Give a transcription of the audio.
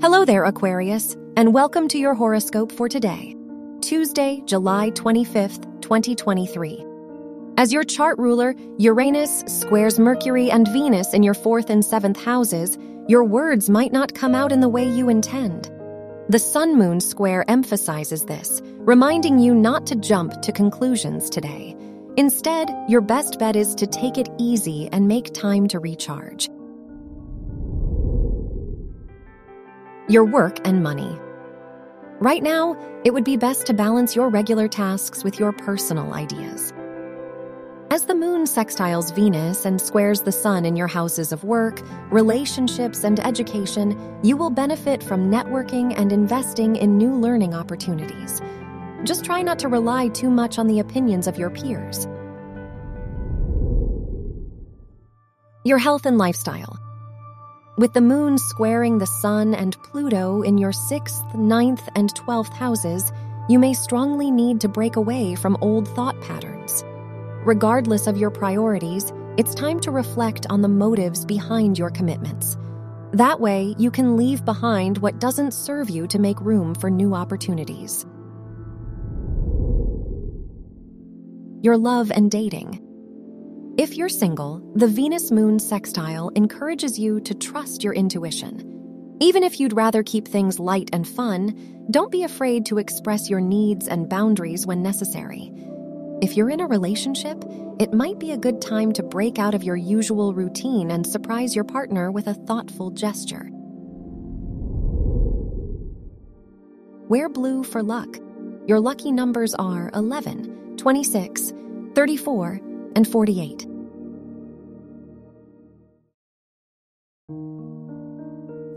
Hello there, Aquarius, and welcome to your horoscope for today, Tuesday, July 25th, 2023. As your chart ruler, Uranus squares Mercury and Venus in your fourth and seventh houses, your words might not come out in the way you intend. The Sun Moon square emphasizes this, reminding you not to jump to conclusions today. Instead, your best bet is to take it easy and make time to recharge. Your work and money. Right now, it would be best to balance your regular tasks with your personal ideas. As the moon sextiles Venus and squares the sun in your houses of work, relationships, and education, you will benefit from networking and investing in new learning opportunities. Just try not to rely too much on the opinions of your peers. Your health and lifestyle. With the moon squaring the sun and Pluto in your sixth, ninth, and twelfth houses, you may strongly need to break away from old thought patterns. Regardless of your priorities, it's time to reflect on the motives behind your commitments. That way, you can leave behind what doesn't serve you to make room for new opportunities. Your love and dating. If you're single, the Venus Moon sextile encourages you to trust your intuition. Even if you'd rather keep things light and fun, don't be afraid to express your needs and boundaries when necessary. If you're in a relationship, it might be a good time to break out of your usual routine and surprise your partner with a thoughtful gesture. Wear blue for luck. Your lucky numbers are 11, 26, 34, and 48.